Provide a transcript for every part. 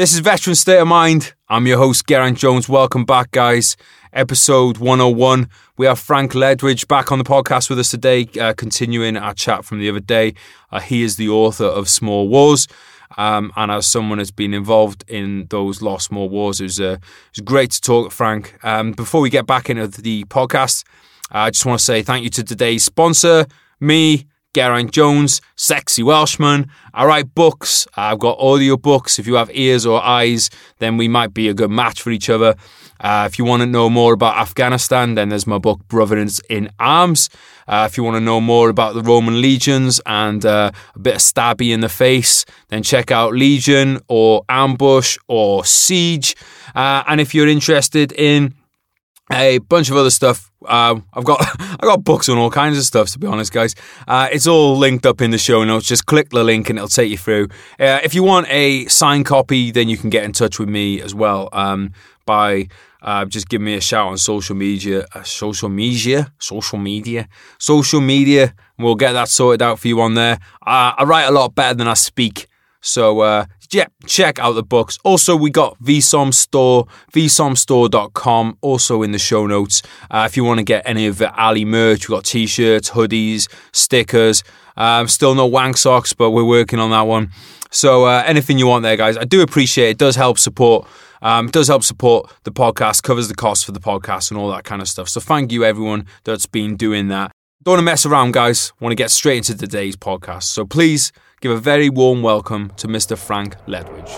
This is Veteran State of Mind. I'm your host, Geraint Jones. Welcome back, guys. Episode 101. We have Frank Ledwidge back on the podcast with us today, uh, continuing our chat from the other day. Uh, he is the author of Small Wars. Um, and as someone has been involved in those Lost Small Wars, it was, uh, it was great to talk, Frank. Um, before we get back into the podcast, I just want to say thank you to today's sponsor, me, Geraint Jones, Sexy Welshman. I write books. I've got audio books. If you have ears or eyes, then we might be a good match for each other. Uh, if you want to know more about Afghanistan, then there's my book, Brothers in Arms. Uh, if you want to know more about the Roman legions and uh, a bit of stabby in the face, then check out Legion or Ambush or Siege. Uh, and if you're interested in a bunch of other stuff. Uh, I've got I got books on all kinds of stuff. To be honest, guys, uh, it's all linked up in the show notes. Just click the link and it'll take you through. Uh, if you want a signed copy, then you can get in touch with me as well um, by uh, just giving me a shout on social media, uh, social media, social media, social media. We'll get that sorted out for you on there. I write a lot better than I speak, so uh, check out the books. Also, we got VSOM Store, vsomstore.com, also in the show notes. Uh, if you want to get any of the Ali merch, we've got t shirts, hoodies, stickers. Um, still no wank socks, but we're working on that one. So, uh, anything you want there, guys, I do appreciate it. it does help support. Um, does help support the podcast, covers the cost for the podcast, and all that kind of stuff. So, thank you, everyone that's been doing that. Don't want to mess around, guys. Want to get straight into today's podcast. So, please give a very warm welcome to Mr. Frank Ledwidge.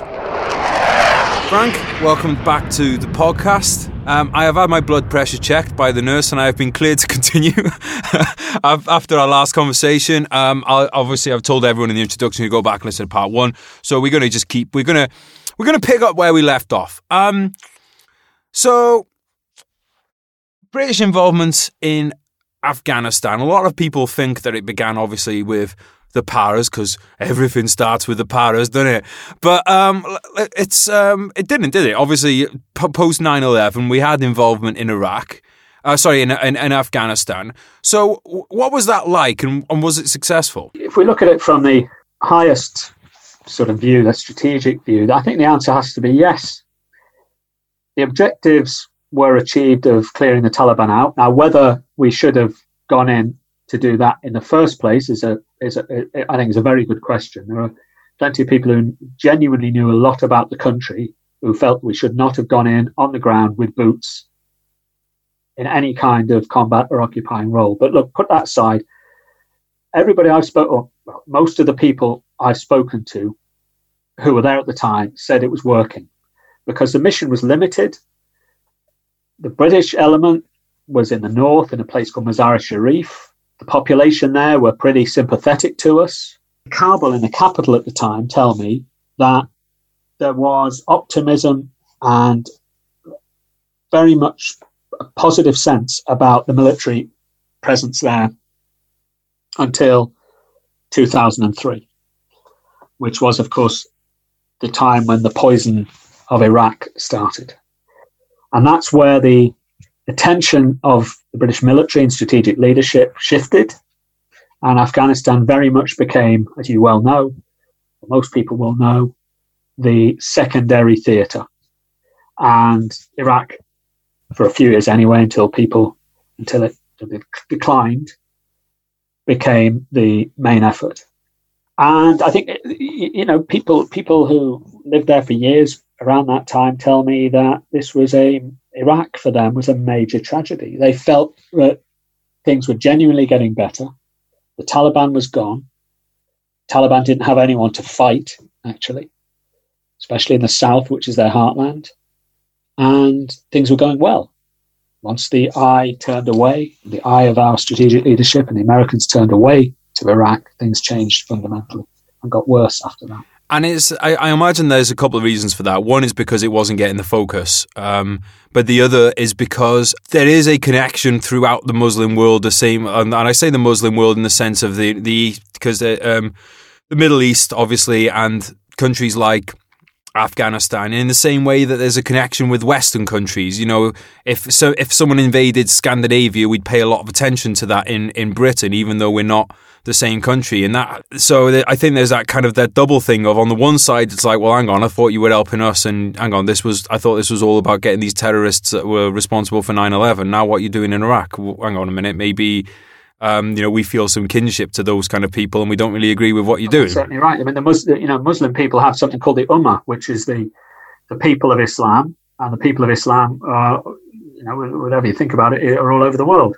Frank, welcome back to the podcast. Um, I have had my blood pressure checked by the nurse, and I have been cleared to continue. After our last conversation, um, obviously I've told everyone in the introduction to go back and listen to part one. So we're going to just keep we're going to we're going to pick up where we left off. Um, so British involvement in Afghanistan. A lot of people think that it began obviously with the paras because everything starts with the paras, doesn't it? But um, it's um, it didn't, did it? Obviously, post 9-11, we had involvement in Iraq. Uh, sorry, in, in, in, Afghanistan. So, what was that like, and, and was it successful? If we look at it from the highest sort of view, the strategic view, I think the answer has to be yes. The objectives were achieved of clearing the Taliban out. Now, whether we should have gone in to do that in the first place is a is a, I think is a very good question. There are plenty of people who genuinely knew a lot about the country who felt we should not have gone in on the ground with boots in any kind of combat or occupying role. But look, put that aside. Everybody I've spoken, most of the people I've spoken to who were there at the time said it was working because the mission was limited. The British element was in the north in a place called Mazar Sharif the population there were pretty sympathetic to us. Kabul, in the capital at the time, tell me that there was optimism and very much a positive sense about the military presence there until 2003, which was, of course, the time when the poison of Iraq started. And that's where the attention of the British military and strategic leadership shifted, and Afghanistan very much became, as you well know, most people will know, the secondary theatre. And Iraq, for a few years anyway, until people, until it, declined, became the main effort. And I think you know people people who lived there for years around that time tell me that this was a Iraq for them was a major tragedy. They felt that things were genuinely getting better. The Taliban was gone. Taliban didn't have anyone to fight, actually, especially in the south, which is their heartland. And things were going well. Once the eye turned away, the eye of our strategic leadership and the Americans turned away to Iraq, things changed fundamentally and got worse after that. And it's, I, I, imagine there's a couple of reasons for that. One is because it wasn't getting the focus, um, but the other is because there is a connection throughout the Muslim world. The same, and, and I say the Muslim world in the sense of the the because the, um, the Middle East, obviously, and countries like Afghanistan in the same way that there's a connection with Western countries. You know, if so, if someone invaded Scandinavia, we'd pay a lot of attention to that in, in Britain, even though we're not the same country. And that, so I think there's that kind of that double thing of on the one side, it's like, well, hang on, I thought you were helping us, and hang on, this was, I thought this was all about getting these terrorists that were responsible for 9/11. Now, what you're doing in Iraq? Well, hang on a minute, maybe. Um, you know, we feel some kinship to those kind of people, and we don't really agree with what you're doing. certainly right. I mean, the Muslim, you know, Muslim people have something called the Ummah, which is the the people of Islam, and the people of Islam, are, you know, whatever you think about it, are all over the world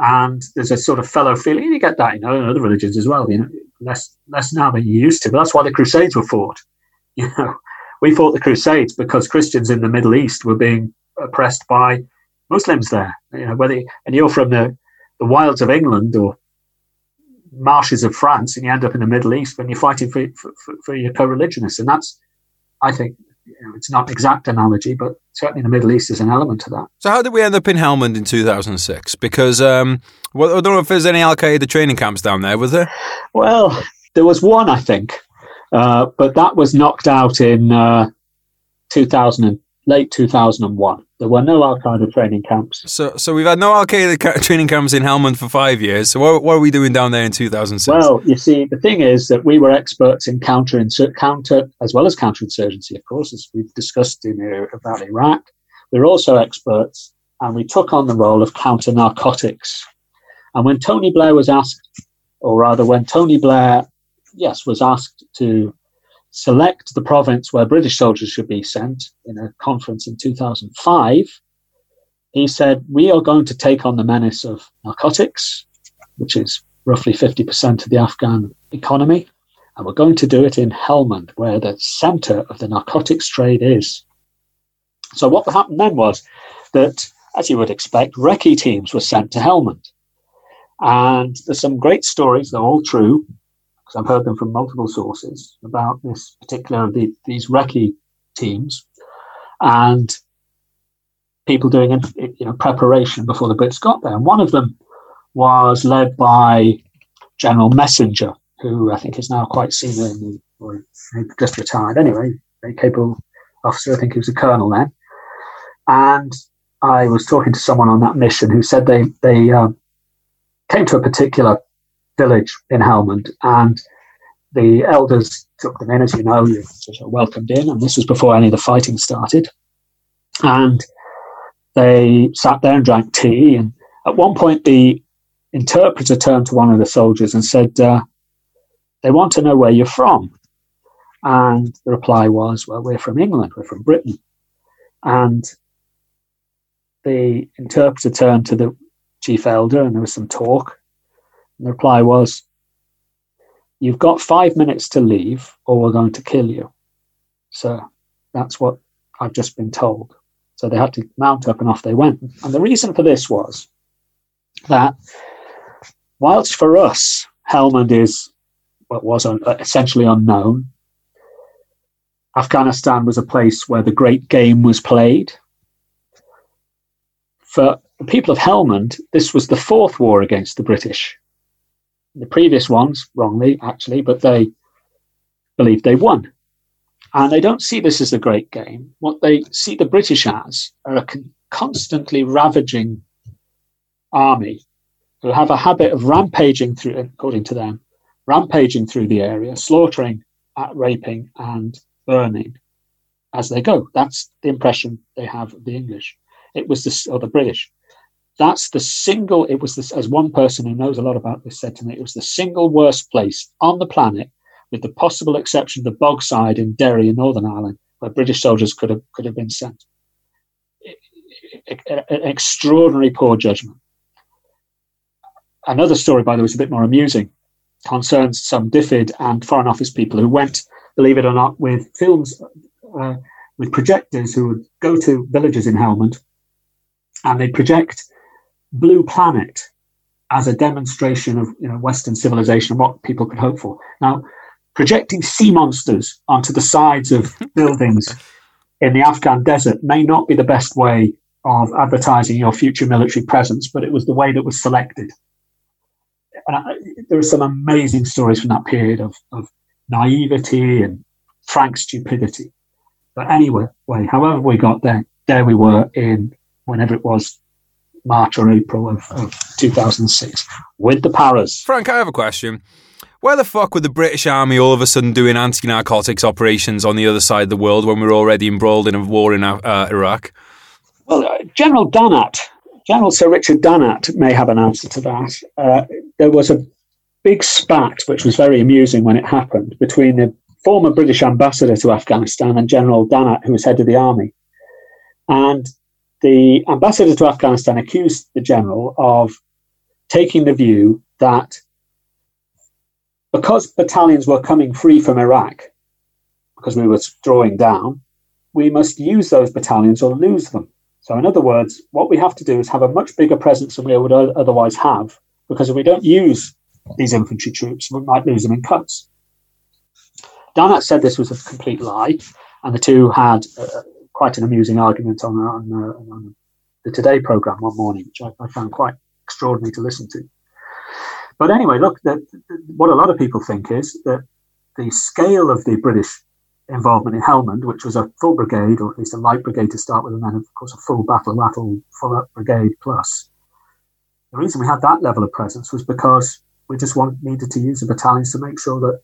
and there's a sort of fellow feeling. You get that, you know, in other religions as well. You know, less less now than you used to. But that's why the Crusades were fought. You know, we fought the Crusades because Christians in the Middle East were being oppressed by Muslims there. You know, whether and you're from the the wilds of England or marshes of France, and you end up in the Middle East when you're fighting for for, for your co-religionists, and that's, I think, you know, it's not an exact analogy, but certainly the Middle East is an element to that. So how did we end up in Helmand in 2006? Because um, well, I don't know if there's any Al Qaeda training camps down there, was there? Well, there was one, I think, uh, but that was knocked out in uh, 2000 late 2001. There were no Al Qaeda training camps. So, so we've had no Al Qaeda training camps in Helmand for five years. So, what, what, are we doing down there in 2006? Well, you see, the thing is that we were experts in counter, counter as well as counterinsurgency, of course, as we've discussed in uh, about Iraq. We we're also experts, and we took on the role of counter narcotics. And when Tony Blair was asked, or rather, when Tony Blair, yes, was asked to select the province where British soldiers should be sent in a conference in 2005, he said, We are going to take on the menace of narcotics, which is roughly 50% of the Afghan economy, and we're going to do it in Helmand, where the center of the narcotics trade is. So, what happened then was that, as you would expect, recce teams were sent to Helmand. And there's some great stories, they're all true, because I've heard them from multiple sources about this particular the, these recce teams and people doing you know preparation before the Brits got there. And one of them was led by General Messenger, who I think is now quite senior in the, or just retired anyway, very capable officer. I think he was a colonel then. And I was talking to someone on that mission who said they they uh, came to a particular village in Helmand, and the elders took them in, as you know, you of welcomed in, and this was before any of the fighting started. And they sat there and drank tea, and at one point the interpreter turned to one of the soldiers and said, uh, "They want to know where you're from." And the reply was, "Well, we're from England. We're from Britain." And the interpreter turned to the chief elder, and there was some talk. The reply was, You've got five minutes to leave, or we're going to kill you. So that's what I've just been told. So they had to mount up and off they went. And the reason for this was that whilst for us, Helmand is what was uh, essentially unknown, Afghanistan was a place where the great game was played. For the people of Helmand, this was the fourth war against the British the previous ones, wrongly actually, but they believe they won. And they don't see this as a great game. What they see the British as are a con- constantly ravaging army who have a habit of rampaging through, according to them, rampaging through the area, slaughtering, uh, raping, and burning as they go. That's the impression they have of the English. It was the, or the British. That's the single, it was this, as one person who knows a lot about this said to me, it was the single worst place on the planet, with the possible exception of the Bogside in Derry in Northern Ireland, where British soldiers could have, could have been sent. An extraordinary poor judgment. Another story, by the way, is a bit more amusing, concerns some DFID and Foreign Office people who went, believe it or not, with films, uh, with projectors who would go to villages in Helmand and they project blue planet as a demonstration of you know Western civilization and what people could hope for. Now, projecting sea monsters onto the sides of buildings in the Afghan desert may not be the best way of advertising your future military presence, but it was the way that was selected. And I, there are some amazing stories from that period of, of naivety and frank stupidity. But anyway, however we got there, there we were in whenever it was March or April of, of 2006 with the paras. Frank, I have a question. Where the fuck were the British Army all of a sudden doing anti narcotics operations on the other side of the world when we were already embroiled in a war in uh, Iraq? Well, uh, General Dannatt, General Sir Richard Dannatt may have an answer to that. Uh, there was a big spat, which was very amusing when it happened, between the former British ambassador to Afghanistan and General Dannatt, who was head of the army. And the ambassador to Afghanistan accused the general of taking the view that because battalions were coming free from Iraq, because we were drawing down, we must use those battalions or lose them. So, in other words, what we have to do is have a much bigger presence than we would otherwise have, because if we don't use these infantry troops, we might lose them in cuts. Dannatt said this was a complete lie, and the two had uh, quite an amusing argument on, on, uh, on the Today programme one morning, which I, I, found quite extraordinary to listen to. But anyway, look, the, the, what a lot of people think is that the scale of the British involvement in Helmand, which was a full brigade, or at least a light brigade to start with, and then, of course, a full battle rattle, full up brigade plus. The reason we had that level of presence was because we just needed to use the battalions to make sure that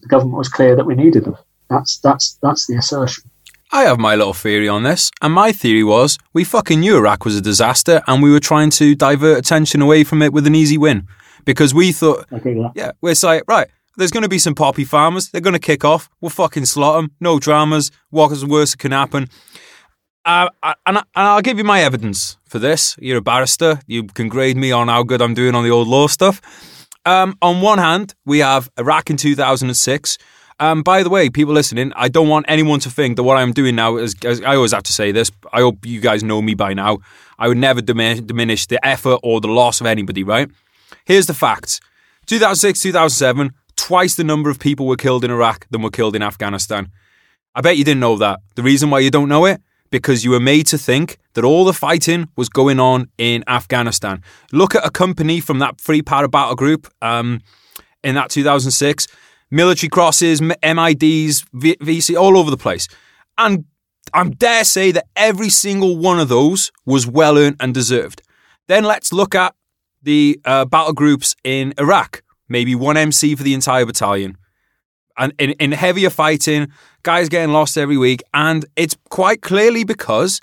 the government was clear that we needed them. That's that's that's the assertion. I have my little theory on this, and my theory was we fucking knew Iraq was a disaster, and we were trying to divert attention away from it with an easy win because we thought, yeah, we're like right. There's going to be some poppy farmers. They're going to kick off. We'll fucking slot them. No dramas. What's worse can happen. Uh, and, I, and I'll give you my evidence for this. You're a barrister. You can grade me on how good I'm doing on the old law stuff. Um, on one hand, we have Iraq in 2006. Um, by the way, people listening, I don't want anyone to think that what I'm doing now is, I always have to say this, I hope you guys know me by now. I would never diminish the effort or the loss of anybody, right? Here's the facts 2006, 2007, twice the number of people were killed in Iraq than were killed in Afghanistan. I bet you didn't know that. The reason why you don't know it? because you were made to think that all the fighting was going on in Afghanistan. Look at a company from that Free Para Battle Group um, in that 2006, military crosses, MIDs, VC, all over the place. And I dare say that every single one of those was well earned and deserved. Then let's look at the uh, battle groups in Iraq. Maybe one MC for the entire battalion and in, in heavier fighting, guys getting lost every week, and it's quite clearly because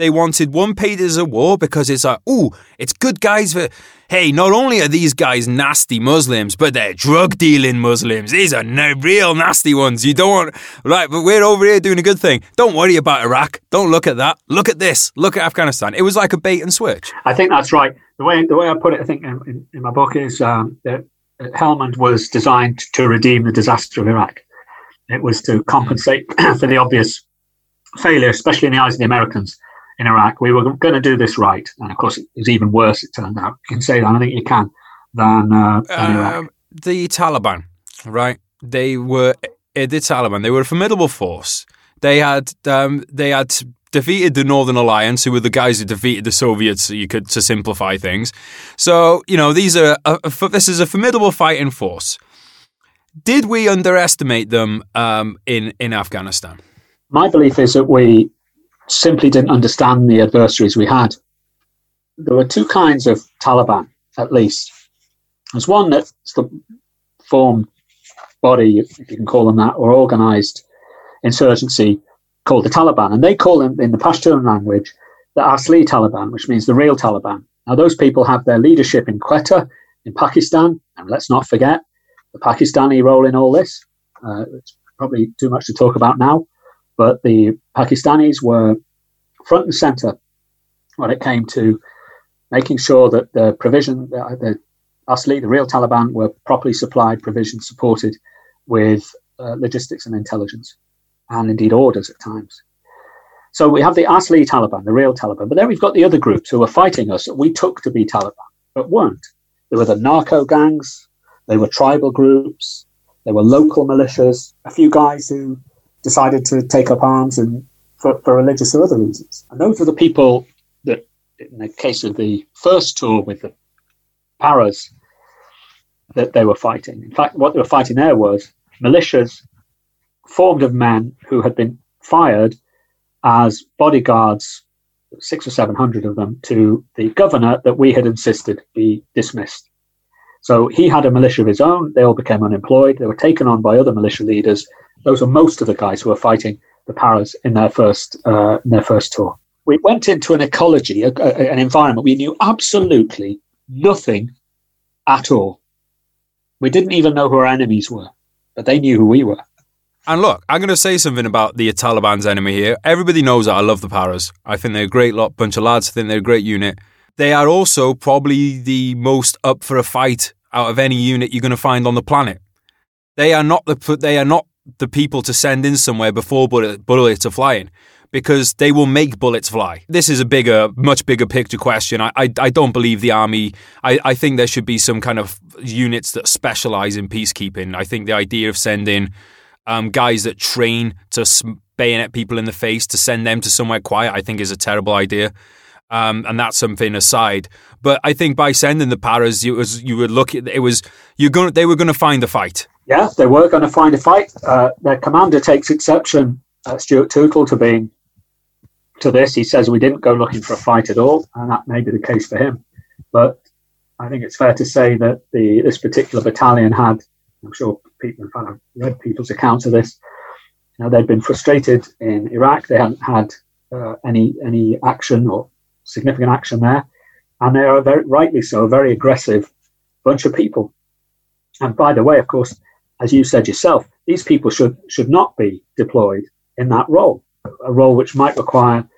they wanted one paid as a war because it's like, oh, it's good guys for. Hey, not only are these guys nasty Muslims, but they're drug dealing Muslims. These are no, real nasty ones. You don't want, right? But we're over here doing a good thing. Don't worry about Iraq. Don't look at that. Look at this. Look at Afghanistan. It was like a bait and switch. I think that's right. The way the way I put it, I think in, in, in my book is um, that Helmand was designed to redeem the disaster of Iraq. It was to compensate for the obvious failure, especially in the eyes of the Americans in Iraq. We were going to do this right, and of course, it was even worse. It turned out. You can say that. I think you can than, uh, than. Um, the Taliban, right? They were eh, the Taliban. They were a formidable force. They had um, they had defeated the Northern Alliance, who were the guys who defeated the Soviets. You could to simplify things. So you know these are a, a, this is a formidable fighting force. Did we underestimate them um, in in Afghanistan? My belief is that we simply didn't understand the adversaries we had. There were two kinds of Taliban, at least. There's one that's the formed body, if you can call them that, or organized insurgency called the Taliban, and they call them in the Pashtun language the Asli Taliban, which means the real Taliban. Now, those people have their leadership in Quetta, in Pakistan, and let's not forget the Pakistani role in all this. Uh, it's probably too much to talk about now, but the Pakistanis were front and center when it came to making sure that the provision, the, Asli, the real Taliban, were properly supplied, provision supported with uh, logistics and intelligence and indeed orders at times. So we have the Asli Taliban, the real Taliban, but then we've got the other groups who are fighting us that we took to be Taliban, but weren't. There were the narco gangs, they were tribal groups, there were local militias, a few guys who decided to take up arms and for, for religious or other reasons. And those were the people that, in the case of the first tour with the paras, that they were fighting. In fact, what they were fighting there was militias formed of men who had been fired as bodyguards, six or seven hundred of them, to the governor that we had insisted be dismissed. So he had a militia of his own. They all became unemployed. They were taken on by other militia leaders. Those were most of the guys who were fighting the Paras in their first uh, in their first tour. We went into an ecology, a, a, an environment we knew absolutely nothing at all. We didn't even know who our enemies were, but they knew who we were. And look, I'm going to say something about the Taliban's enemy here. Everybody knows that I love the Paras. I think they're a great lot, bunch of lads. I think they're a great unit. They are also probably the most up for a fight out of any unit you're going to find on the planet. They are not the they are not the people to send in somewhere before bullet, bullets are flying because they will make bullets fly. This is a bigger, much bigger picture question. I, I, I don't believe the army. I, I think there should be some kind of units that specialize in peacekeeping. I think the idea of sending um, guys that train to bayonet people in the face to send them to somewhere quiet, I think is a terrible idea. Um, and that's something aside. But I think by sending the paras, you was you would look at it was you're going they were going to find a fight. Yeah, they were going to find a fight. Uh, their commander takes exception, uh, Stuart Tootal, to being to this. He says we didn't go looking for a fight at all, and that may be the case for him. But I think it's fair to say that the this particular battalion had. I'm sure people have read people's accounts of this. You know, they'd been frustrated in Iraq. They hadn't had uh, any any action or significant action there, and they are very rightly so a very aggressive bunch of people. And by the way, of course, as you said yourself, these people should should not be deployed in that role, a role which might require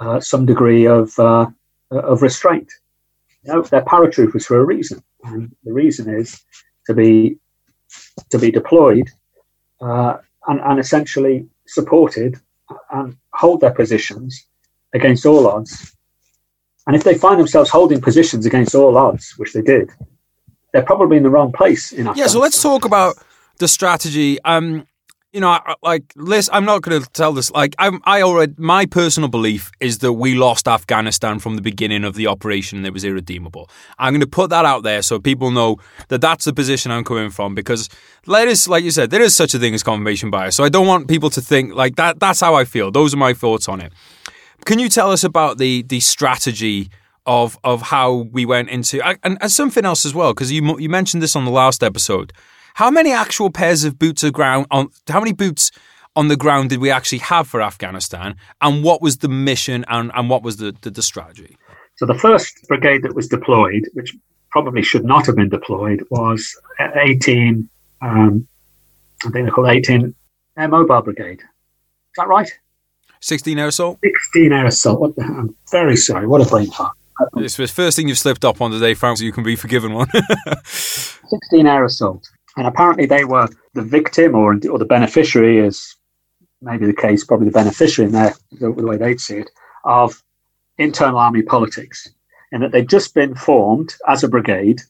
uh, some degree of uh, of restraint. You know, they're paratroopers for a reason, and the reason is to be to be deployed uh, and, and essentially supported and hold their positions against all odds. And if they find themselves holding positions against all odds, which they did, they're probably in the wrong place. In yeah. So let's talk about the strategy. Um, you know, like, Liz, I'm not going to tell this. Like, I'm, I already, my personal belief is that we lost Afghanistan from the beginning of the operation and it was irredeemable. I'm going to put that out there so people know that that's the position I'm coming from because there is, like you said, there is such a thing as confirmation bias. So I don't want people to think like that. That's how I feel. Those are my thoughts on it. Can you tell us about the the strategy of of how we went into and, and something else as well? Because you you mentioned this on the last episode how many actual pairs of boots of ground on how many boots on the ground did we actually have for Afghanistan, and what was the mission and, and what was the, the, the strategy? So the first brigade that was deployed, which probably should not have been deployed, was 18. Um, I think they're called 18 Air Mobile Brigade. Is that right? 16 air assault. 16 air assault. What the, I'm very sorry. What a brain fart. It's the first thing you've slipped up on today, Frank, so you can be forgiven one. 16 air assault. And apparently they were the victim or, or the beneficiary, is maybe the case, probably the beneficiary in there, the, the way they'd see it, of internal army politics. And that they'd just been formed as a brigade.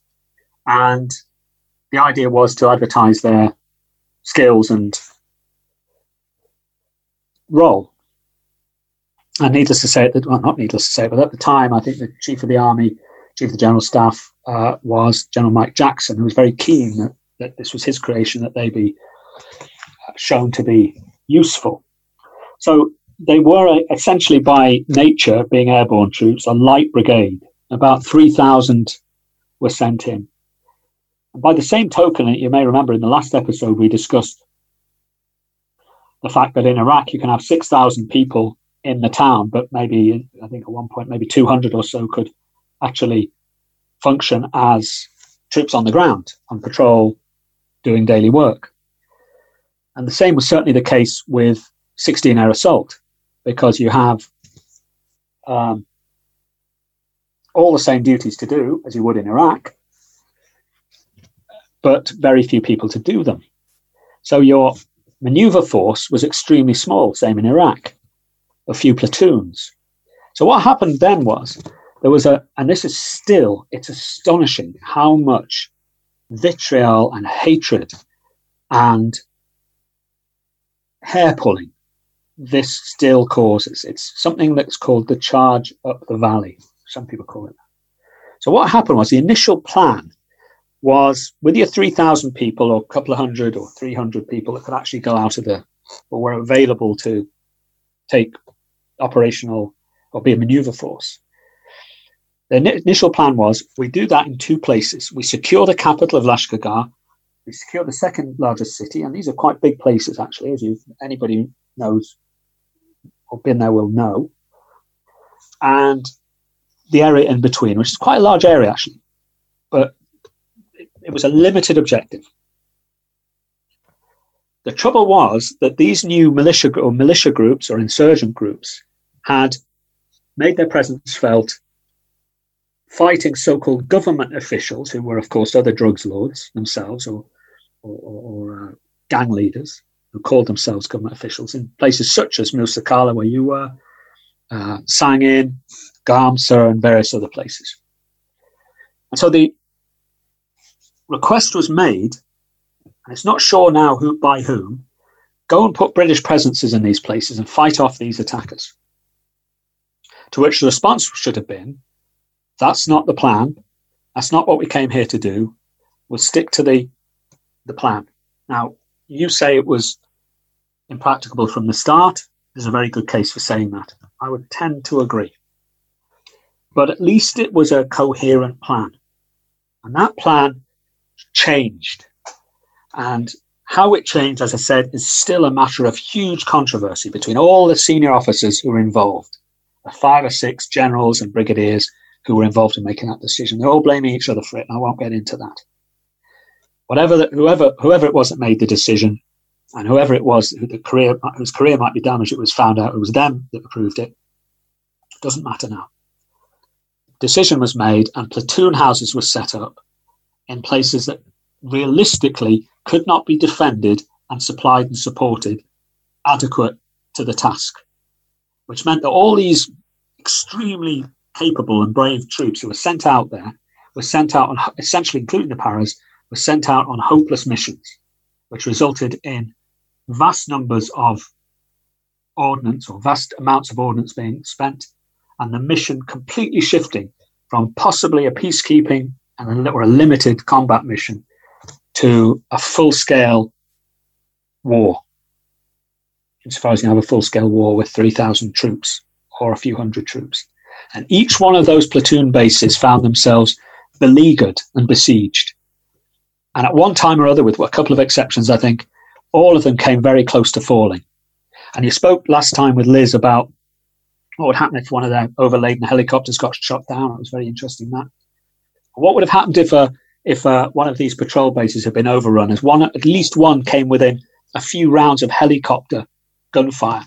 And the idea was to advertise their skills and role. And needless to say, well, not needless to say, but at the time, I think the chief of the army, chief of the general staff, uh, was General Mike Jackson, who was very keen that that this was his creation, that they be uh, shown to be useful. So they were essentially by nature, being airborne troops, a light brigade. About 3,000 were sent in. And by the same token, you may remember in the last episode we discussed the fact that in Iraq you can have 6,000 people in the town, but maybe, I think at one point, maybe 200 or so could actually function as troops on the ground on patrol, doing daily work. And the same was certainly the case with 16 air assault, because you have um, all the same duties to do as you would in Iraq, but very few people to do them. So your maneuver force was extremely small, same in Iraq, a few platoons. So what happened then was there was a, and this is still, it's astonishing how much vitriol and hatred and hair pulling this still causes. It's something that's called the charge up the valley. Some people call it that. So what happened was the initial plan was with your 3,000 people or a couple of hundred or 300 people that could actually go out of the, or were available to take operational or be a maneuver force. The initial plan was we do that in two places. We secure the capital of Lashkargah, we secure the second largest city, and these are quite big places actually, as you anybody knows or been there will know. And the area in between, which is quite a large area actually, but it, it was a limited objective. The trouble was that these new militia or militia groups or insurgent groups had made their presence felt fighting so-called government officials, who were, of course, other drugs lords themselves or, or, or uh, gang leaders who called themselves government officials in places such as Musa Qala, where you were, uh, Sangin, Garmsir, and various other places. And so the request was made, and it's not sure now who by whom, go and put British presences in these places and fight off these attackers. To which the response should have been, that's not the plan. That's not what we came here to do. We'll stick to the the plan. Now, you say it was impracticable from the start. There's a very good case for saying that. I would tend to agree. But at least it was a coherent plan. And that plan changed. And how it changed, as I said, is still a matter of huge controversy between all the senior officers who were involved the five or six generals and brigadiers who were involved in making that decision. They're all blaming each other for it, and I won't get into that. Whatever, whoever, whoever it was that made the decision, and whoever it was who the career, whose career might be damaged, it was found out it was them that approved it. Doesn't matter now. Decision was made, and platoon houses were set up in places that realistically could not be defended and supplied and supported adequate to the task, which meant that all these extremely capable and brave troops who were sent out there were sent out on essentially, including the paras, were sent out on hopeless missions, which resulted in vast numbers of ordnance or vast amounts of ordnance being spent, and the mission completely shifting from possibly a peacekeeping and a, or a limited combat mission to a full scale war. Insofar as you have a full scale war with 3,000 troops or a few hundred troops. And each one of those platoon bases found themselves beleaguered and besieged. And at one time or other, with a couple of exceptions, I think, all of them came very close to falling. And you spoke last time with Liz about what would happen if one of their overladen helicopters got shot down. It was very interesting that. What would have happened if uh, if uh, one of these patrol bases had been overrun? As one, at least one, came within a few rounds of helicopter gunfire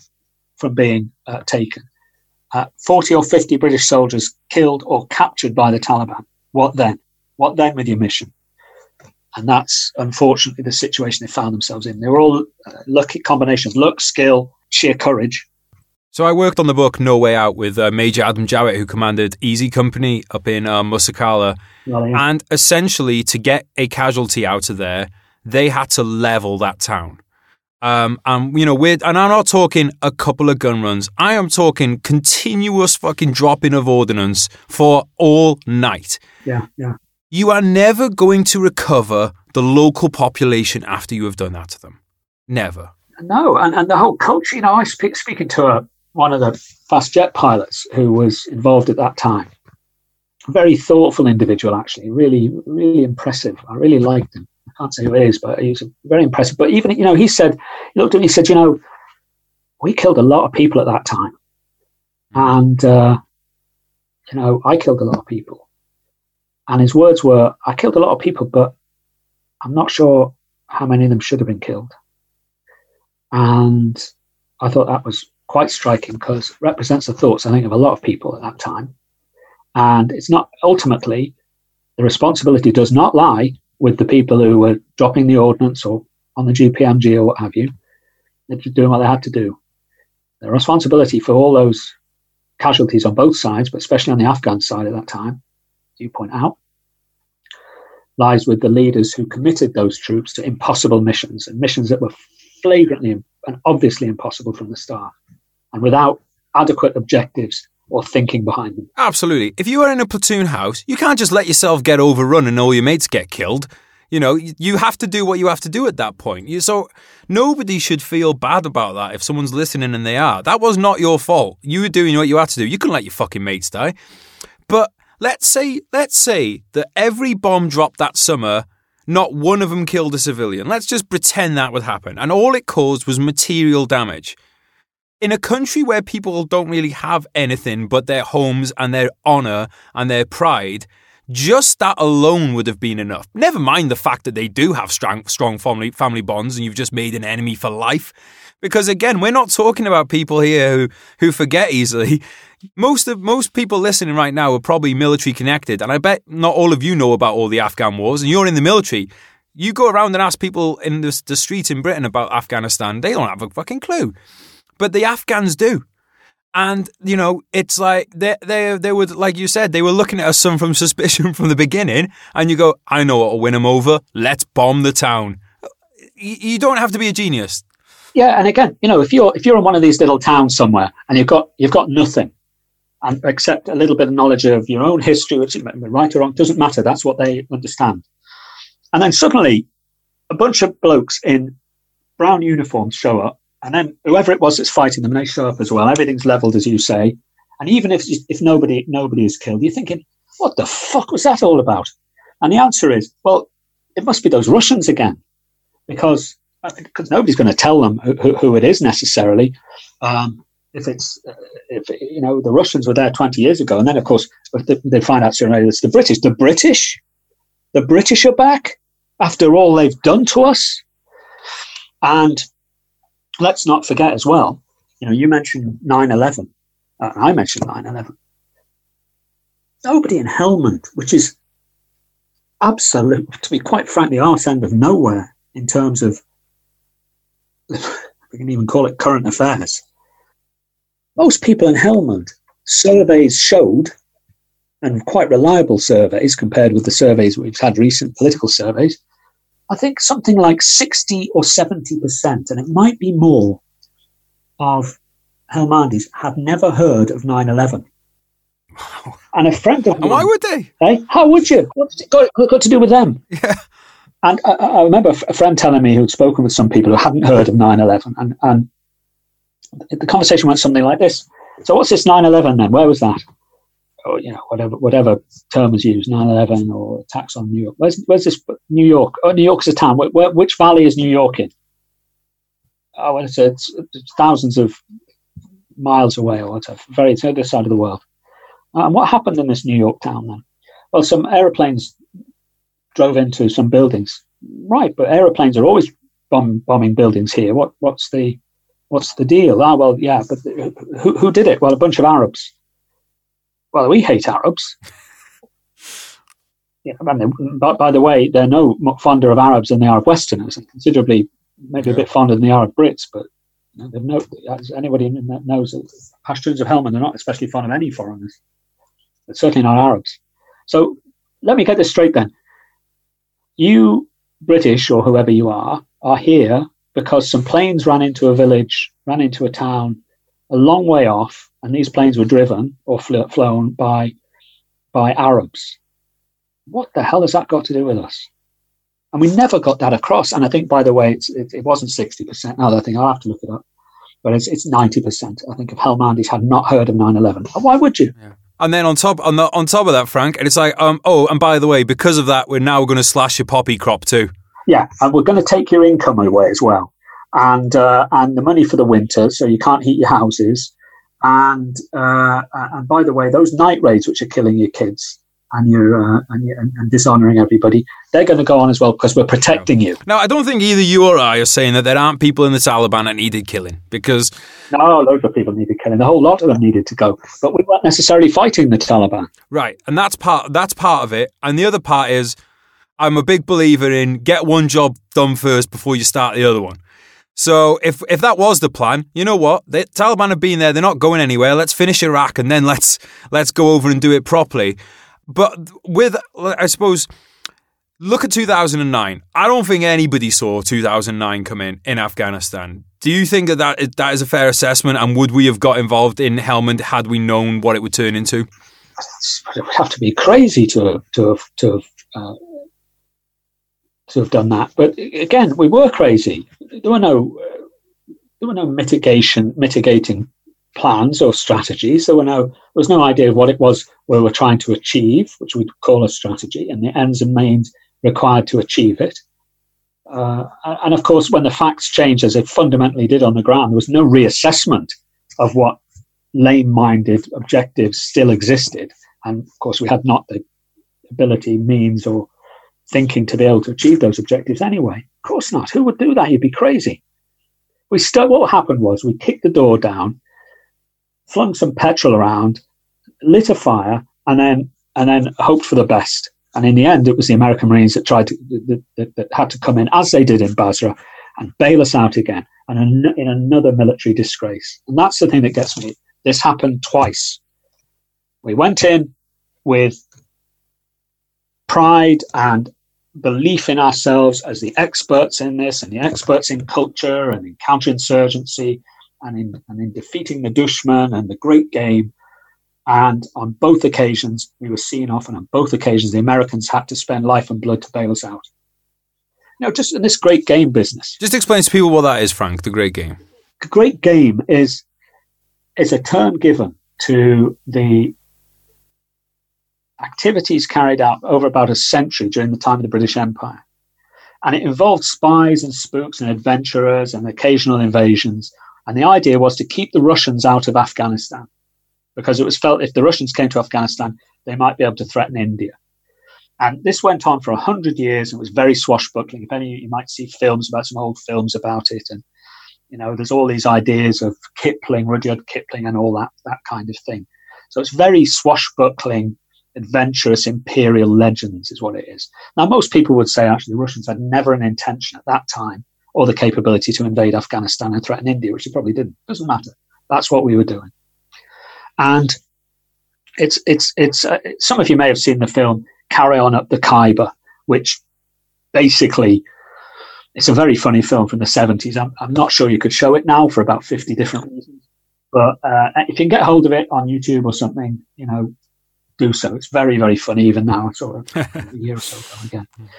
from being uh, taken uh, 40 or 50 British soldiers killed or captured by the Taliban. What then? What then with your mission? And that's unfortunately the situation they found themselves in. They were all uh, lucky combination of luck, skill, sheer courage. So I worked on the book No Way Out with uh, Major Adam Jowett, who commanded Easy Company up in uh, Musa Qala. Yeah. And essentially, to get a casualty out of there, they had to level that town. Um, and you know, we're and I'm not talking a couple of gun runs. I am talking continuous fucking dropping of ordnance for all night. Yeah, yeah. You are never going to recover the local population after you have done that to them. Never. No, and, and the whole culture. You know, I speak speaking to a, one of the fast jet pilots who was involved at that time. Very thoughtful individual, actually. Really, really impressive. I really liked him can't say who it is, but he was very impressive. But even, you know, he said, he looked at me, he said, you know, we killed a lot of people at that time. And, uh, you know, I killed a lot of people. And his words were, I killed a lot of people, but I'm not sure how many of them should have been killed. And I thought that was quite striking because it represents the thoughts, I think, of a lot of people at that time. And it's not ultimately the responsibility does not lie with the people who were dropping the ordnance or on the GPMG or what have you. They're doing what they had to do. The responsibility for all those casualties on both sides, but especially on the Afghan side at that time, you point out, lies with the leaders who committed those troops to impossible missions and missions that were flagrantly and obviously impossible from the start and without adequate objectives or thinking behind them. Absolutely. If you are in a platoon house, you can't just let yourself get overrun and all your mates get killed. You know, you have to do what you have to do at that point. So nobody should feel bad about that if someone's listening and they are. That was not your fault. You were doing what you had to do. You couldn't let your fucking mates die. But let's say, let's say that every bomb dropped that summer, not one of them killed a civilian. Let's just pretend that would happen. And all it caused was material damage. In a country where people don't really have anything but their homes and their honour and their pride, just that alone would have been enough. Never mind the fact that they do have strong, strong family, family bonds and you've just made an enemy for life. Because again, we're not talking about people here who, who forget easily. Most of most people listening right now are probably military connected, and I bet not all of you know about all the Afghan wars. And you're in the military. You go around and ask people in the, the street in Britain about Afghanistan, they don't have a fucking clue. But the Afghans do. And you know, it's like they they they would like you said they were looking at us some from suspicion from the beginning, and you go, I know what'll win them over. Let's bomb the town. You don't have to be a genius. Yeah, and again, you know, if you're if you're in one of these little towns somewhere and you've got you've got nothing, and except a little bit of knowledge of your own history, which right or wrong doesn't matter. That's what they understand. And then suddenly, a bunch of blokes in brown uniforms show up and then whoever it was that's fighting them, they show up as well. Everything's leveled, as you say. And even if if nobody nobody is killed, you're thinking, what the fuck was that all about? And the answer is, well, it must be those Russians again, because because nobody's going to tell them who, who, it is necessarily. Um, if it's uh, if you know the Russians were there 20 years ago, and then of course they find out sooner it's the British. The British, the British are back after all they've done to us, and let's not forget as well, you know, you mentioned 9 11. Uh, I mentioned 9 11. Nobody in Helmand, which is absolute, to be quite frank, the arse end of nowhere in terms of, we can even call it current affairs. Most people in Helmand, surveys showed, and quite reliable surveys compared with the surveys we've had recent political surveys, I think something like 60 or 70%, and it might be more, of Helmandis have never heard of 9 11. And a friend of mine. Why would they? Hey, how would you? What's it got, got to do with them? Yeah. And I, I, remember a friend telling me who'd spoken with some people who hadn't heard of 9 11. And, and the conversation went something like this So, what's this 9 11 then? Where was that? Or you know whatever whatever term is used, 9/11 or attacks on New York. Where's where's this New York? Oh, New York's a town. Where, where, which valley is New York in? Oh, well, it's, it's, it's, thousands of miles away or whatever. Very it's the other side of the world. And what happened in this New York town then? Well, some aeroplanes drove into some buildings. Right, but aeroplanes are always bomb, bombing buildings here. What what's the what's the deal? Ah, well, yeah, but who, who did it? Well, a bunch of Arabs well, we hate Arabs. yeah, I mean, but by the way, they're no fonder of Arabs than they are of Westerners, and considerably maybe yeah. a bit fonder than the Arab Brits. But you know, no, as anybody that knows, uh, Pashtuns of Helmand are not especially fond of any foreigners, but certainly not Arabs. So let me get this straight then. You British or whoever you are are here because some planes ran into a village, ran into a town a long way off, and these planes were driven or fl- flown by by Arabs. What the hell has that got to do with us? And we never got that across. And I think, by the way, it, it, wasn't 60%. Now, I think I'll have to look it up. But it's, it's 90%. I think, of Helmandis had not heard of 9 11. Why would you? Yeah. And then on top on the, on top of that, Frank, and it's like, um, oh, and by the way, because of that, we're now going to slash your poppy crop too. Yeah, and we're going to take your income away as well, and uh, and the money for the winter, so you can't heat your houses, and uh, and by the way, those night raids which are killing your kids and you're uh, and, you and, and, dishonoring everybody, they're going to go on as well because we're protecting you. Now, I don't think either you or I are saying that there aren't people in the Taliban that needed killing because no, loads of people needed killing. The whole lot of them needed to go, but we weren't necessarily fighting the Taliban. Right, and that's part that's part of it, and the other part is. I'm a big believer in get one job done first before you start the other one. So if if that was the plan, you know what? The Taliban have been there; they're not going anywhere. Let's finish Iraq and then let's let's go over and do it properly. But with, I suppose, look at 2009. I don't think anybody saw 2009 come in in Afghanistan. Do you think that that is, that is a fair assessment? And would we have got involved in Helmand had we known what it would turn into? It would have to be crazy to to to have uh, to have done that. But again, we were crazy. There were no there were no mitigation mitigating plans or strategies. There were no there was no idea of what it was we were trying to achieve, which we'd call a strategy, and the ends and means required to achieve it. Uh, and of course, when the facts changed as it fundamentally did on the ground, there was no reassessment of what lame-minded objectives still existed. And of course, we had not the ability, means, or thinking to be able to achieve those objectives anyway. Of course not. Who would do that? You'd be crazy. We st- what happened was we kicked the door down, flung some petrol around, lit a fire, and then and then hoped for the best. And in the end, it was the American Marines that tried to that, that, that had to come in, as they did in Basra, and bail us out again, and in, in another military disgrace. And that's the thing that gets me. This happened twice. We went in with pride and belief in ourselves as the experts in this and the experts in culture and in counterinsurgency and in, and in defeating the Dushman and the great game. And on both occasions, we were seen off, and on both occasions, the Americans had to spend life and blood to bail us out. Now, just in this great game business. Just explain to people what that is, Frank, the great game. The great game is, is a term given to the activities carried out over about a century during the time of the British Empire. And it involved spies and spooks and adventurers and occasional invasions. And the idea was to keep the Russians out of Afghanistan because it was felt if the Russians came to Afghanistan, they might be able to threaten India. And this went on for a hundred years and was very swashbuckling. If any, you might see films about some old films about it. And, you know, there's all these ideas of Kipling, Rudyard Kipling, and all that, that kind of thing. So it's very swashbuckling, adventurous imperial legends is what it is. Now, most people would say actually the Russians had never an intention at that time or the capability to invade Afghanistan and threaten India, which they probably didn't. Doesn't matter. That's what we were doing. And it's it's it's uh, some of you may have seen the film Carry On Up the Khyber, which basically it's a very funny film from the 70s. I'm, I'm not sure you could show it now for about 50 different reasons. But uh, if you can get hold of it on YouTube or something, you know, do so. It's very, very funny even now, sort of a year or so ago again.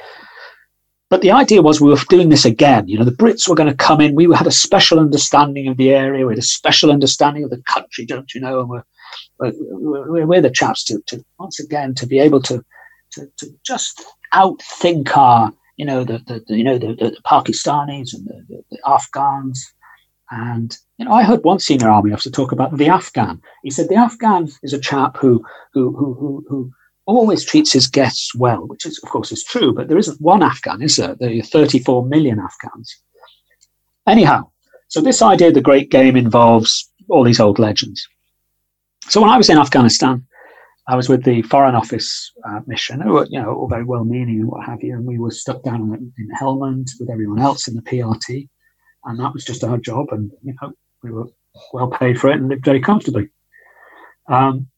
But the idea was we were doing this again. You know, the Brits were going to come in. We had a special understanding of the area. We had a special understanding of the country, don't you know? And we're, we're, we're the chaps to, to, once again, to be able to, to, to just outthink our, you know, the, the, the you know, the, the, Pakistanis and the, the Afghans. And you know, I heard one senior army officer talk about the Afghan. He said the Afghan is a chap who who who who, who always treats his guests well, which is of course is true, but there isn't one Afghan, is there? There are 34 million Afghans. Anyhow, so this idea of the great game involves all these old legends. So when I was in Afghanistan, I was with the Foreign Office uh, mission, who were, you know, all very well meaning and what have you, and we were stuck down in, in Helmand with everyone else in the PRT, and that was just our job, and you know, we were well paid for it and lived very comfortably. Um,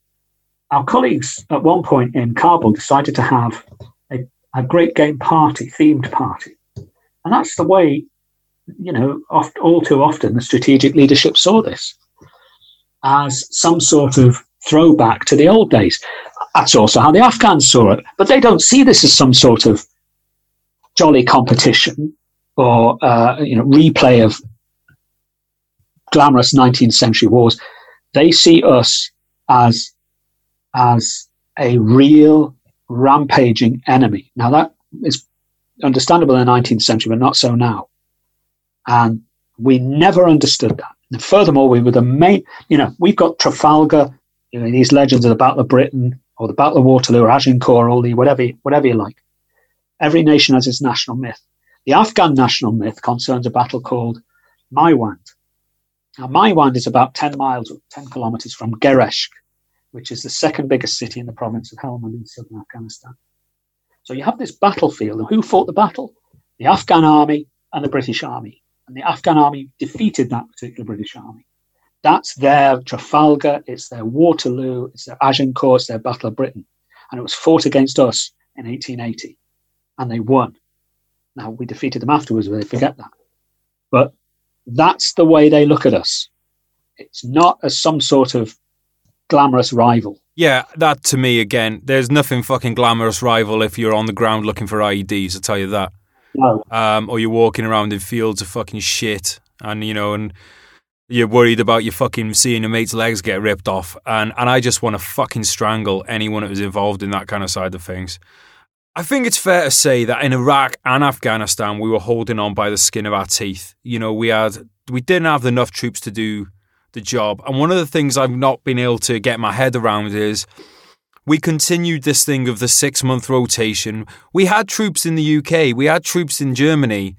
our colleagues at one point in Kabul decided to have a, a great game party, themed party. And that's the way, you know, oft, all too often the strategic leadership saw this as some sort of throwback to the old days. That's also how the Afghans saw it. But they don't see this as some sort of jolly competition or, uh, you know, replay of glamorous 19th century wars. They see us as as a real rampaging enemy. Now that is understandable in the 19th century, but not so now. And we never understood that. And furthermore, we were the main, you know, we've got Trafalgar, you know, these legends of the Battle of Britain or the Battle of Waterloo or Agincourt, all the whatever, whatever you like. Every nation has its national myth. The Afghan national myth concerns a battle called Maiwand. Now, Maiwand is about 10 miles or 10 kilometers from Gereshk, which is the second biggest city in the province of Helmand in southern Afghanistan. So you have this battlefield, and who fought the battle? The Afghan army and the British army. And the Afghan army defeated that particular British army. That's their Trafalgar, it's their Waterloo, it's their Agincourt, it's their Battle of Britain. And it was fought against us in 1880. And they won. Now, we defeated them afterwards, but they forget that. But that's the way they look at us. It's not as some sort of glamorous rival. Yeah, that to me again, there's nothing fucking glamorous rival if you're on the ground looking for IEDs. I'll tell you that. No. Um, or you're walking around in fields of fucking shit, and you know, and you're worried about your fucking seeing your mate's legs get ripped off, and and I just want to fucking strangle anyone that was involved in that kind of side of things. I think it's fair to say that in Iraq and Afghanistan, we were holding on by the skin of our teeth. You know, we had we didn't have enough troops to do the job, and one of the things I've not been able to get my head around is we continued this thing of the six month rotation. We had troops in the UK, we had troops in Germany.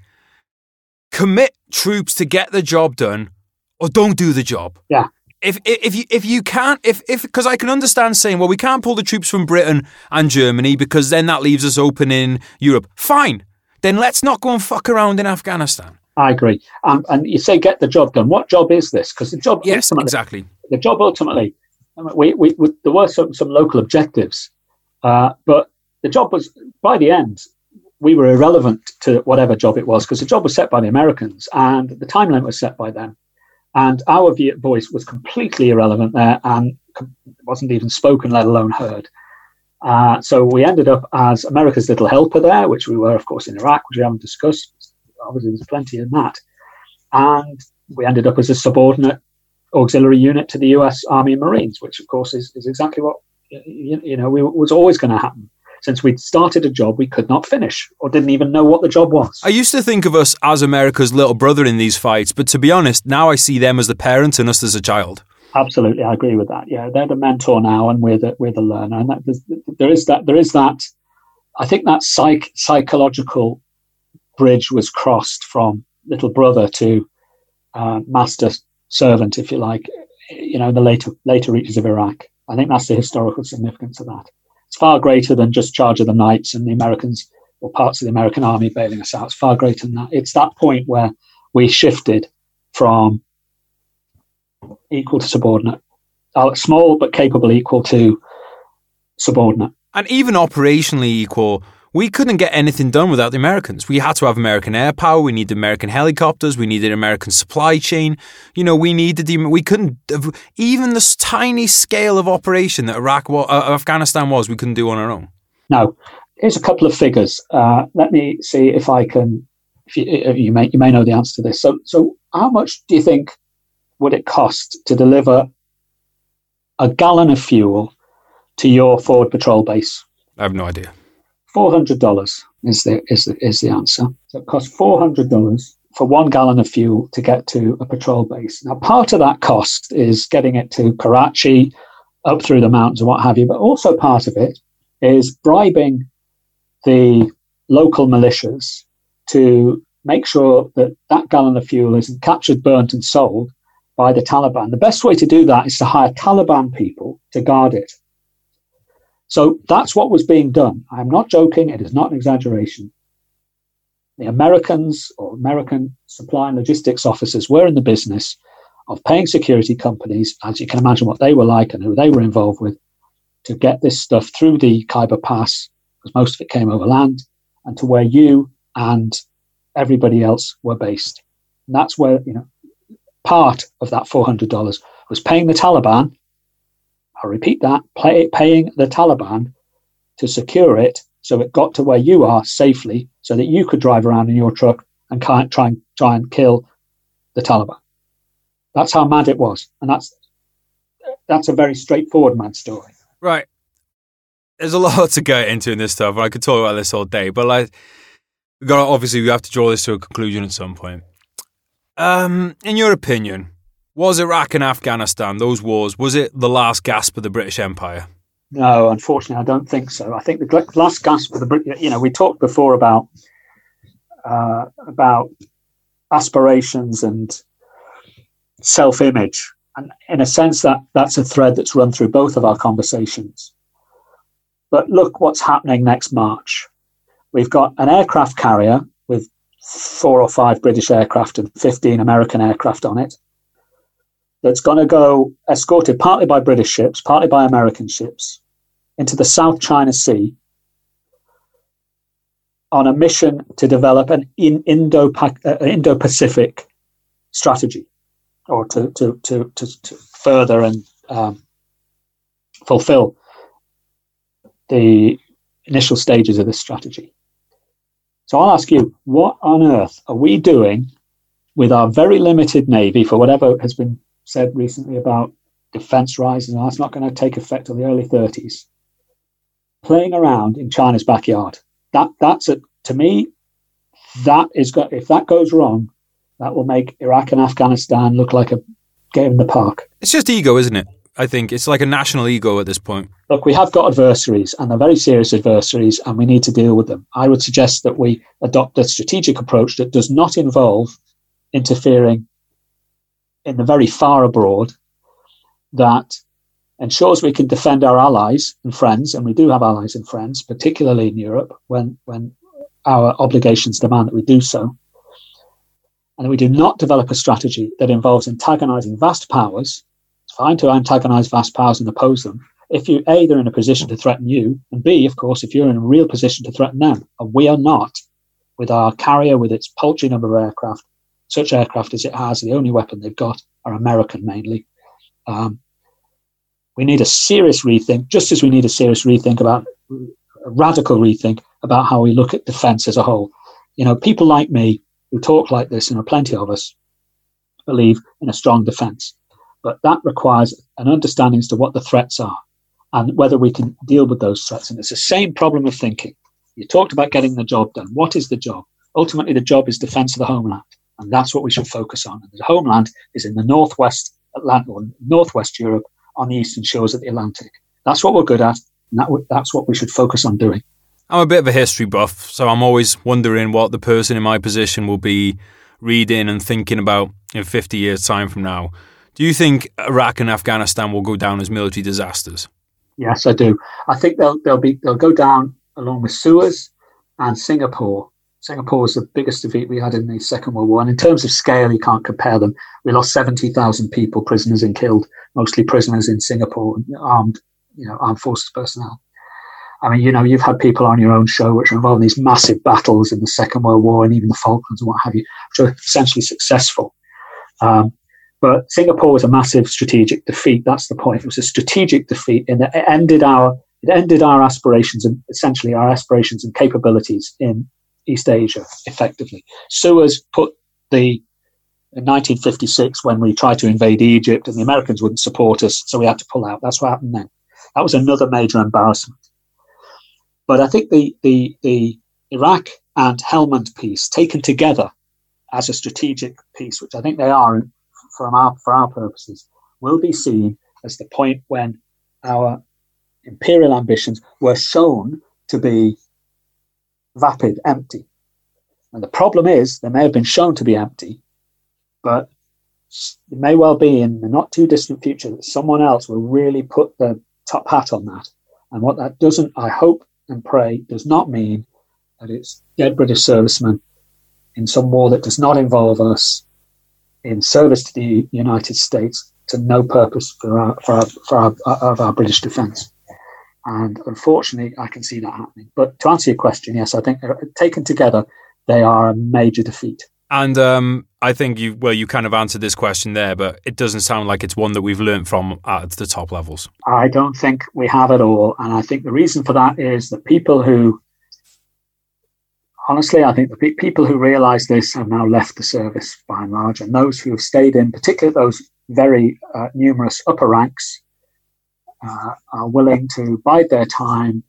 Commit troops to get the job done, or don't do the job. Yeah if if you if you can't if if because I can understand saying well we can't pull the troops from Britain and Germany because then that leaves us open in Europe. Fine, then let's not go and fuck around in Afghanistan. I agree. Um, and you say get the job done. What job is this? Because the job yes exactly the job ultimately we, we, we there were some some local objectives, uh, but the job was by the end we were irrelevant to whatever job it was because the job was set by the Americans and the time limit was set by them. And our voice was completely irrelevant there and wasn't even spoken, let alone heard. Uh, so we ended up as America's little helper there, which we were, of course, in Iraq, which we haven't discussed. Obviously, there's plenty in that. And we ended up as a subordinate auxiliary unit to the US Army and Marines, which, of course, is, is exactly what you, you know we, was always going to happen since we'd started a job we could not finish or didn't even know what the job was. I used to think of us as America's little brother in these fights, but to be honest, now I see them as the parent and us as a child. Absolutely, I agree with that. Yeah, they're the mentor now, and we're the we're the learner, and that, there is that there is that. I think that psych psychological bridge was crossed from little brother to uh, master servant, if you like. You know, in the later later reaches of Iraq. I think that's the historical significance of that. It's far greater than just Charge of the Knights and the Americans or parts of the American army bailing us out. It's far greater than that. It's that point where we shifted from equal to subordinate, uh, small but capable equal to subordinate. And even operationally equal we couldn't get anything done without the Americans. We had to have American air power. We needed American helicopters. We needed American supply chain. You know, we needed the, we couldn't, even this tiny scale of operation that Iraq, uh, Afghanistan was, we couldn't do on our own. Now, here's a couple of figures. Uh, let me see if I can, if you, if you, may, you may know the answer to this. So, so how much do you think would it cost to deliver a gallon of fuel to your forward patrol base? I have no idea. Four hundred dollars is the is the is the answer. So it costs four hundred dollars for one gallon of fuel to get to a patrol base. Now, part of that cost is getting it to Karachi, up through the mountains and what have you, but also part of it is bribing the local militias to make sure that that gallon of fuel isn't captured, burnt, and sold by the Taliban. The best way to do that is to hire Taliban people to guard it. So that's what was being done. I'm not joking, it is not an exaggeration. The Americans or American supply and logistics officers were in the business of paying security companies, as you can imagine what they were like and who they were involved with, to get this stuff through the Khyber Pass, because most of it came over land, and to where you and everybody else were based. And that's where, you know, part of that $400 was paying the Taliban I repeat that, pay, paying the Taliban to secure it so it got to where you are safely so that you could drive around in your truck and try and try and kill the Taliban. That's how mad it was, and that's that's a very straightforward mad story. Right. There's a lot to go into in this stuff, I could talk about this all day. But like, we got obviously we have to draw this to a conclusion at some point. Um, in your opinion, was Iraq and Afghanistan, those wars, was it the last gasp of the British Empire? No, unfortunately, I don't think so. I think the last gasp of the British, you know, we talked before about uh, about aspirations and self-image, and in a sense, that that's a thread that's run through both of our conversations. But look what's happening next March. We've got an aircraft carrier with four or five British aircraft and 15 American aircraft on it that's going to go escorted partly by British ships, partly by American ships, into the South China Sea on a mission to develop an uh, Indo Pacific strategy, or to to to to, to further and um, fulfill the initial stages of this strategy. So I'll ask you, what on earth are we doing with our very limited navy for whatever has been said recently about defense rising? That's not going to take effect till the early 30s. Playing around in China's backyard. That that's a, to me. That is if that goes wrong, that will make Iraq and Afghanistan look like a game in the park. It's just ego, isn't it? I think it's like a national ego at this point. Look, we have got adversaries, and they're very serious adversaries, and we need to deal with them. I would suggest that we adopt a strategic approach that does not involve interfering in the very far abroad, that ensures we can defend our allies and friends, and we do have allies and friends, particularly in Europe, when, when our obligations demand that we do so. And we do not develop a strategy that involves antagonizing vast powers it's fine to antagonize vast powers and oppose them. If you, A, they're in a position to threaten you, and B, of course, if you're in a real position to threaten them, and we are not, with our carrier, with its paltry number of aircraft, such aircraft as it has, the only weapon they've got are American mainly. Um, we need a serious rethink, just as we need a serious rethink about a radical rethink about how we look at defense as a whole. You know, people like me who talk like this, and there are plenty of us, believe in a strong defense. But that requires an understanding as to what the threats are and whether we can deal with those threats. And it's the same problem of thinking. You talked about getting the job done. What is the job? Ultimately, the job is defense of the homeland. And that's what we should focus on. And the homeland is in the northwest Atlantic or northwest Europe on the eastern shores of the Atlantic. That's what we're good at. And that w- that's what we should focus on doing. I'm a bit of a history buff, so I'm always wondering what the person in my position will be reading and thinking about in 50 years' time from now. Do you think Iraq and Afghanistan will go down as military disasters? Yes, I do. I think they'll they'll be they'll go down along with Suez and Singapore. Singapore was the biggest defeat we had in the Second World War, and in terms of scale, you can't compare them. We lost seventy thousand people, prisoners and killed, mostly prisoners in Singapore, armed, you know, armed forces personnel. I mean, you know, you've had people on your own show which are involved in these massive battles in the Second World War and even the Falklands and what have you, which are essentially successful. Um, but Singapore was a massive strategic defeat. That's the point. It was a strategic defeat, and it ended our it ended our aspirations and essentially our aspirations and capabilities in East Asia effectively. Suez put the uh, in 1956 when we tried to invade Egypt and the Americans wouldn't support us, so we had to pull out. That's what happened then. That was another major embarrassment. But I think the the the Iraq and Helmand piece taken together as a strategic piece, which I think they are from our, for our purposes, will be seen as the point when our imperial ambitions were shown to be vapid, empty. And the problem is, they may have been shown to be empty, but it may well be in the not too distant future that someone else will really put the top hat on that. And what that doesn't, I hope and pray, does not mean that it's dead British servicemen in some war that does not involve us in service to the United States to no purpose for our, for our, for our, of our British defence. And unfortunately, I can see that happening. But to answer your question, yes, I think taken together, they are a major defeat. And um, I think you, well, you kind of answered this question there, but it doesn't sound like it's one that we've learned from at the top levels. I don't think we have at all. And I think the reason for that is that people who honestly, I think the pe- people who realise this have now left the service by and large, and those who have stayed in, particularly those very uh, numerous upper ranks, uh, are willing to bide their time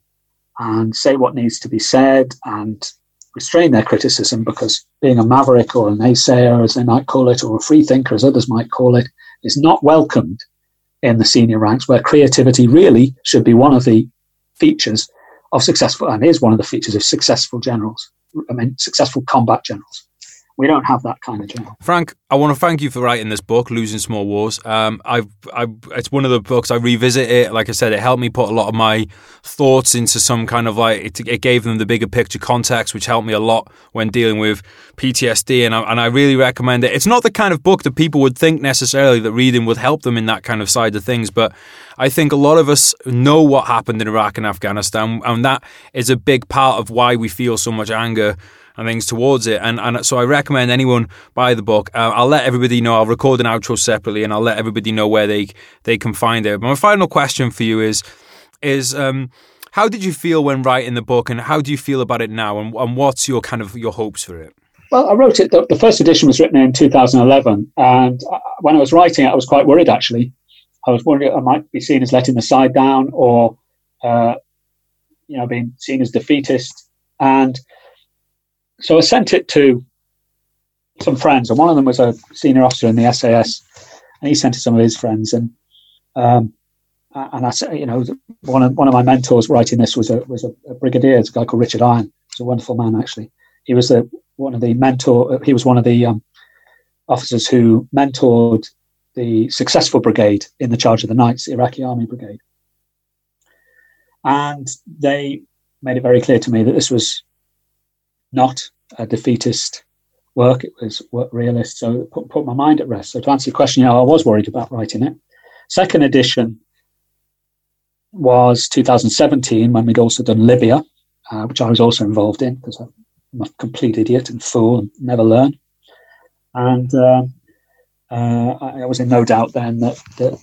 and say what needs to be said and restrain their criticism because being a maverick or a naysayer, as they might call it, or a free thinker, as others might call it, is not welcomed in the senior ranks, where creativity really should be one of the features of successful, and is one of the features of successful generals. I mean, successful combat generals. We don't have that kind of general. Frank, I want to thank you for writing this book, Losing Small Wars. Um, I've, it's one of the books I revisit it. Like I said, it helped me put a lot of my thoughts into some kind of like it, it gave them the bigger picture context, which helped me a lot when dealing with PTSD. And I, and I really recommend it. It's not the kind of book that people would think necessarily that reading would help them in that kind of side of things, but I think a lot of us know what happened in Iraq and Afghanistan, and that is a big part of why we feel so much anger and things towards it. And and so I recommend anyone buy the book. Uh, I'll let everybody know. I'll record an outro separately, and I'll let everybody know where they they can find it. My final question for you is is um, How did you feel when writing the book, and how do you feel about it now? And, and what's your kind of your hopes for it? Well, I wrote it. The, the first edition was written in 2011, and uh, when I was writing it, I was quite worried. Actually, I was worried I might be seen as letting the side down, or uh, you know, being seen as defeatist. And so I sent it to some friends, and one of them was a senior officer in the SAS, and he sent it to some of his friends. And um, and I said, you know, one of one of my mentors writing this was a was a, a brigadier, a guy called Richard Iron. He's a wonderful man, actually. He was the one of the mentor. He was one of the um, officers who mentored the successful brigade in the charge of the Knights, Iraqi Army Brigade. And they made it very clear to me that this was not a defeatist work, it was realist. So put, put my mind at rest. So to answer your question, know, I was worried about writing it. Second edition was 2017 when we'd also done Libya, uh, which I was also involved in because I'm a complete idiot and fool and never learn. And uh, uh, I was in no doubt then that, that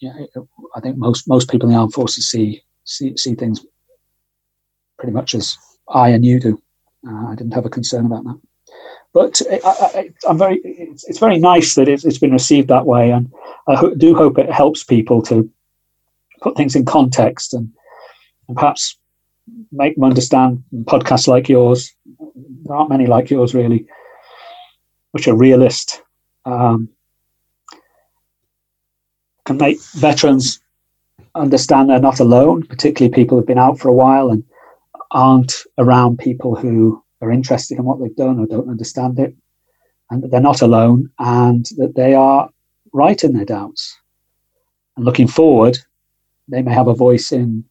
yeah, I think most most people in the armed forces see see, see things pretty much as I and you do. Uh, I didn't have a concern about that. But I, am very, it's, it's, very nice that it's, it's been received that way, and I ho- do hope it helps people to put things in context and, and perhaps make them understand podcasts like yours. There aren't many like yours, really, which are realist, um, can make veterans understand they're not alone, particularly people who've been out for a while and aren't around people who are interested in what they've done or don't understand it, and that they're not alone and that they are right in their doubts. And looking forward, they may have a voice in,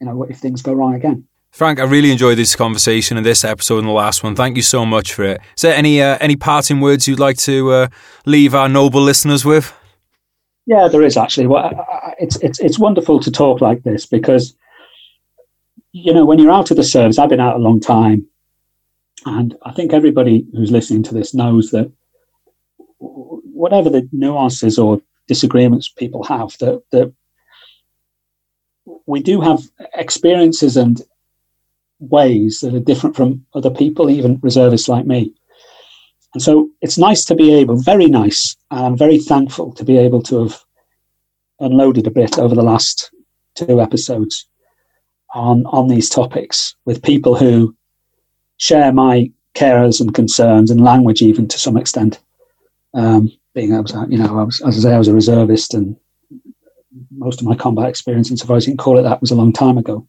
you know, if things go wrong again. Frank, I really enjoyed this conversation and this episode and the last one. Thank you so much for it. Is there any uh, any parting words you'd like to uh, leave our noble listeners with? Yeah, there is actually. Well, it's it's it's wonderful to talk like this because you know when you're out of the service. I've been out a long time, and I think everybody who's listening to this knows that whatever the nuances or disagreements people have, that that we do have experiences and ways that are different from other people, even reservists like me. And so it's nice to be able, very nice, and I'm very thankful to be able to have unloaded a bit over the last two episodes on on these topics with people who share my cares and concerns and language, even to some extent. Um, being I was, you know, I was, as I say, I was a reservist, and most of my combat experience, insofar as you can call it that, was a long time ago,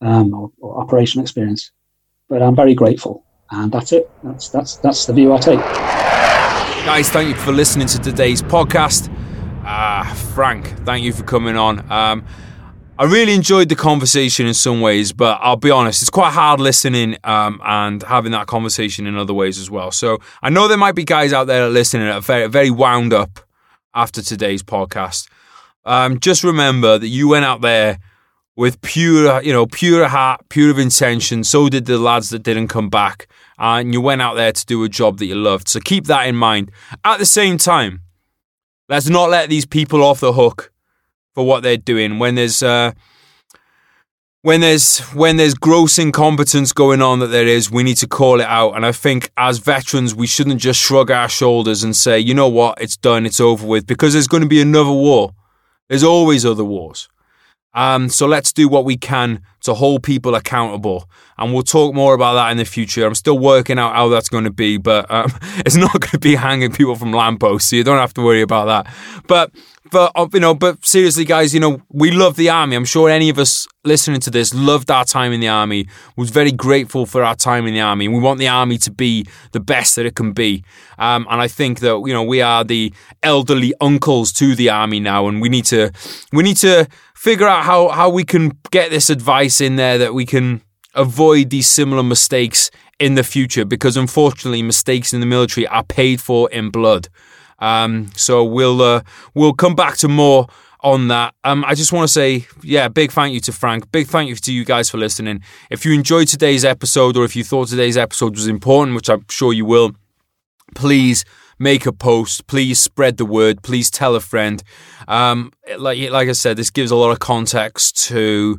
um, or, or operational experience. But I'm very grateful and that's it. That's that's that's the view I take. Guys, thank you for listening to today's podcast. Uh, Frank, thank you for coming on. Um, I really enjoyed the conversation in some ways, but I'll be honest, it's quite hard listening um, and having that conversation in other ways as well. So I know there might be guys out there listening that are very, very wound up after today's podcast. Um, just remember that you went out there with pure, you know, pure heart, pure of intention. So did the lads that didn't come back, and you went out there to do a job that you loved. So keep that in mind. At the same time, let's not let these people off the hook for what they're doing. When there's uh, when there's when there's gross incompetence going on that there is, we need to call it out. And I think as veterans, we shouldn't just shrug our shoulders and say, you know what, it's done, it's over with, because there's going to be another war. There's always other wars. Um, so let's do what we can to hold people accountable. And we'll talk more about that in the future. I'm still working out how that's going to be, but um, it's not going to be hanging people from lampposts, so you don't have to worry about that. But but uh, you know, but seriously, guys, you know, we love the army. I'm sure any of us listening to this loved our time in the army. Was very grateful for our time in the army. And we want the army to be the best that it can be. Um, and I think that you know we are the elderly uncles to the army now, and we need to we need to figure out how how we can get this advice in there that we can avoid these similar mistakes in the future because unfortunately mistakes in the military are paid for in blood um, so we'll uh, we'll come back to more on that. Um, I just want to say, yeah, big thank you to Frank. Big thank you to you guys for listening. If you enjoyed today's episode or if you thought today's episode was important, which I'm sure you will, please make a post. Please spread the word. Please tell a friend. Um, like like I said, this gives a lot of context to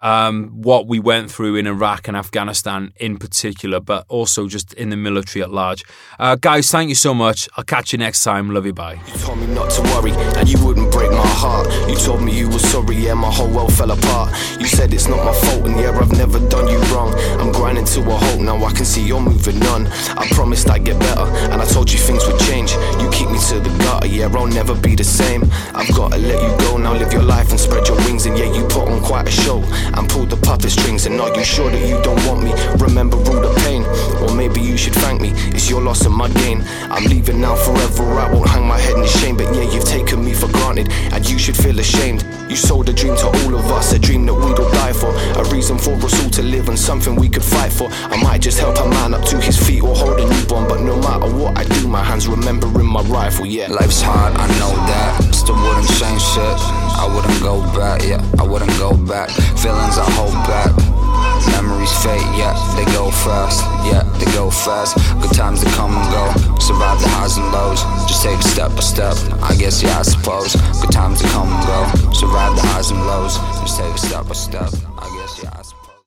um, what we went through in Iraq and Afghanistan in particular, but also just in the military at large. Uh, guys, thank you so much. I'll catch you next time. Love you. Bye. You told me not to worry, and you wouldn't break my heart. You told me you were sorry, my whole world fell apart. You said it's not my fault, and yeah, I've never done you wrong. I'm grinding to a halt, now I can see you're moving on. I promised I'd get better, and I told you things would change. You keep me to the gutter, yeah, I'll never be the same. I've gotta let you go, now live your life and spread your wings, and yeah, you put on quite a show and pulled the puppet strings. And are you sure that you don't want me? Remember all the pain, or maybe you should thank me. It's your loss and my gain. I'm leaving now forever. I won't hang my head in shame, but yeah, you've taken me for granted, and you should feel ashamed. You sold a dream to all of us, a dream that we'd all die for, a reason for us all to live and something we could fight for. I might just help a man up to his feet or hold a newborn, but no matter what I do, my hands remembering my rifle. Yeah, life's hard, I know that. Still wouldn't change shit. I wouldn't go back, yeah, I wouldn't go back. Feelings I hold back. Memories fade, yeah, they go fast, yeah, they go fast. Good times to come and go, survive the highs and lows. Just take it step by step, I guess, yeah, I suppose. Good times to come and go, survive the highs and lows. Just take it step by step, I guess, yeah.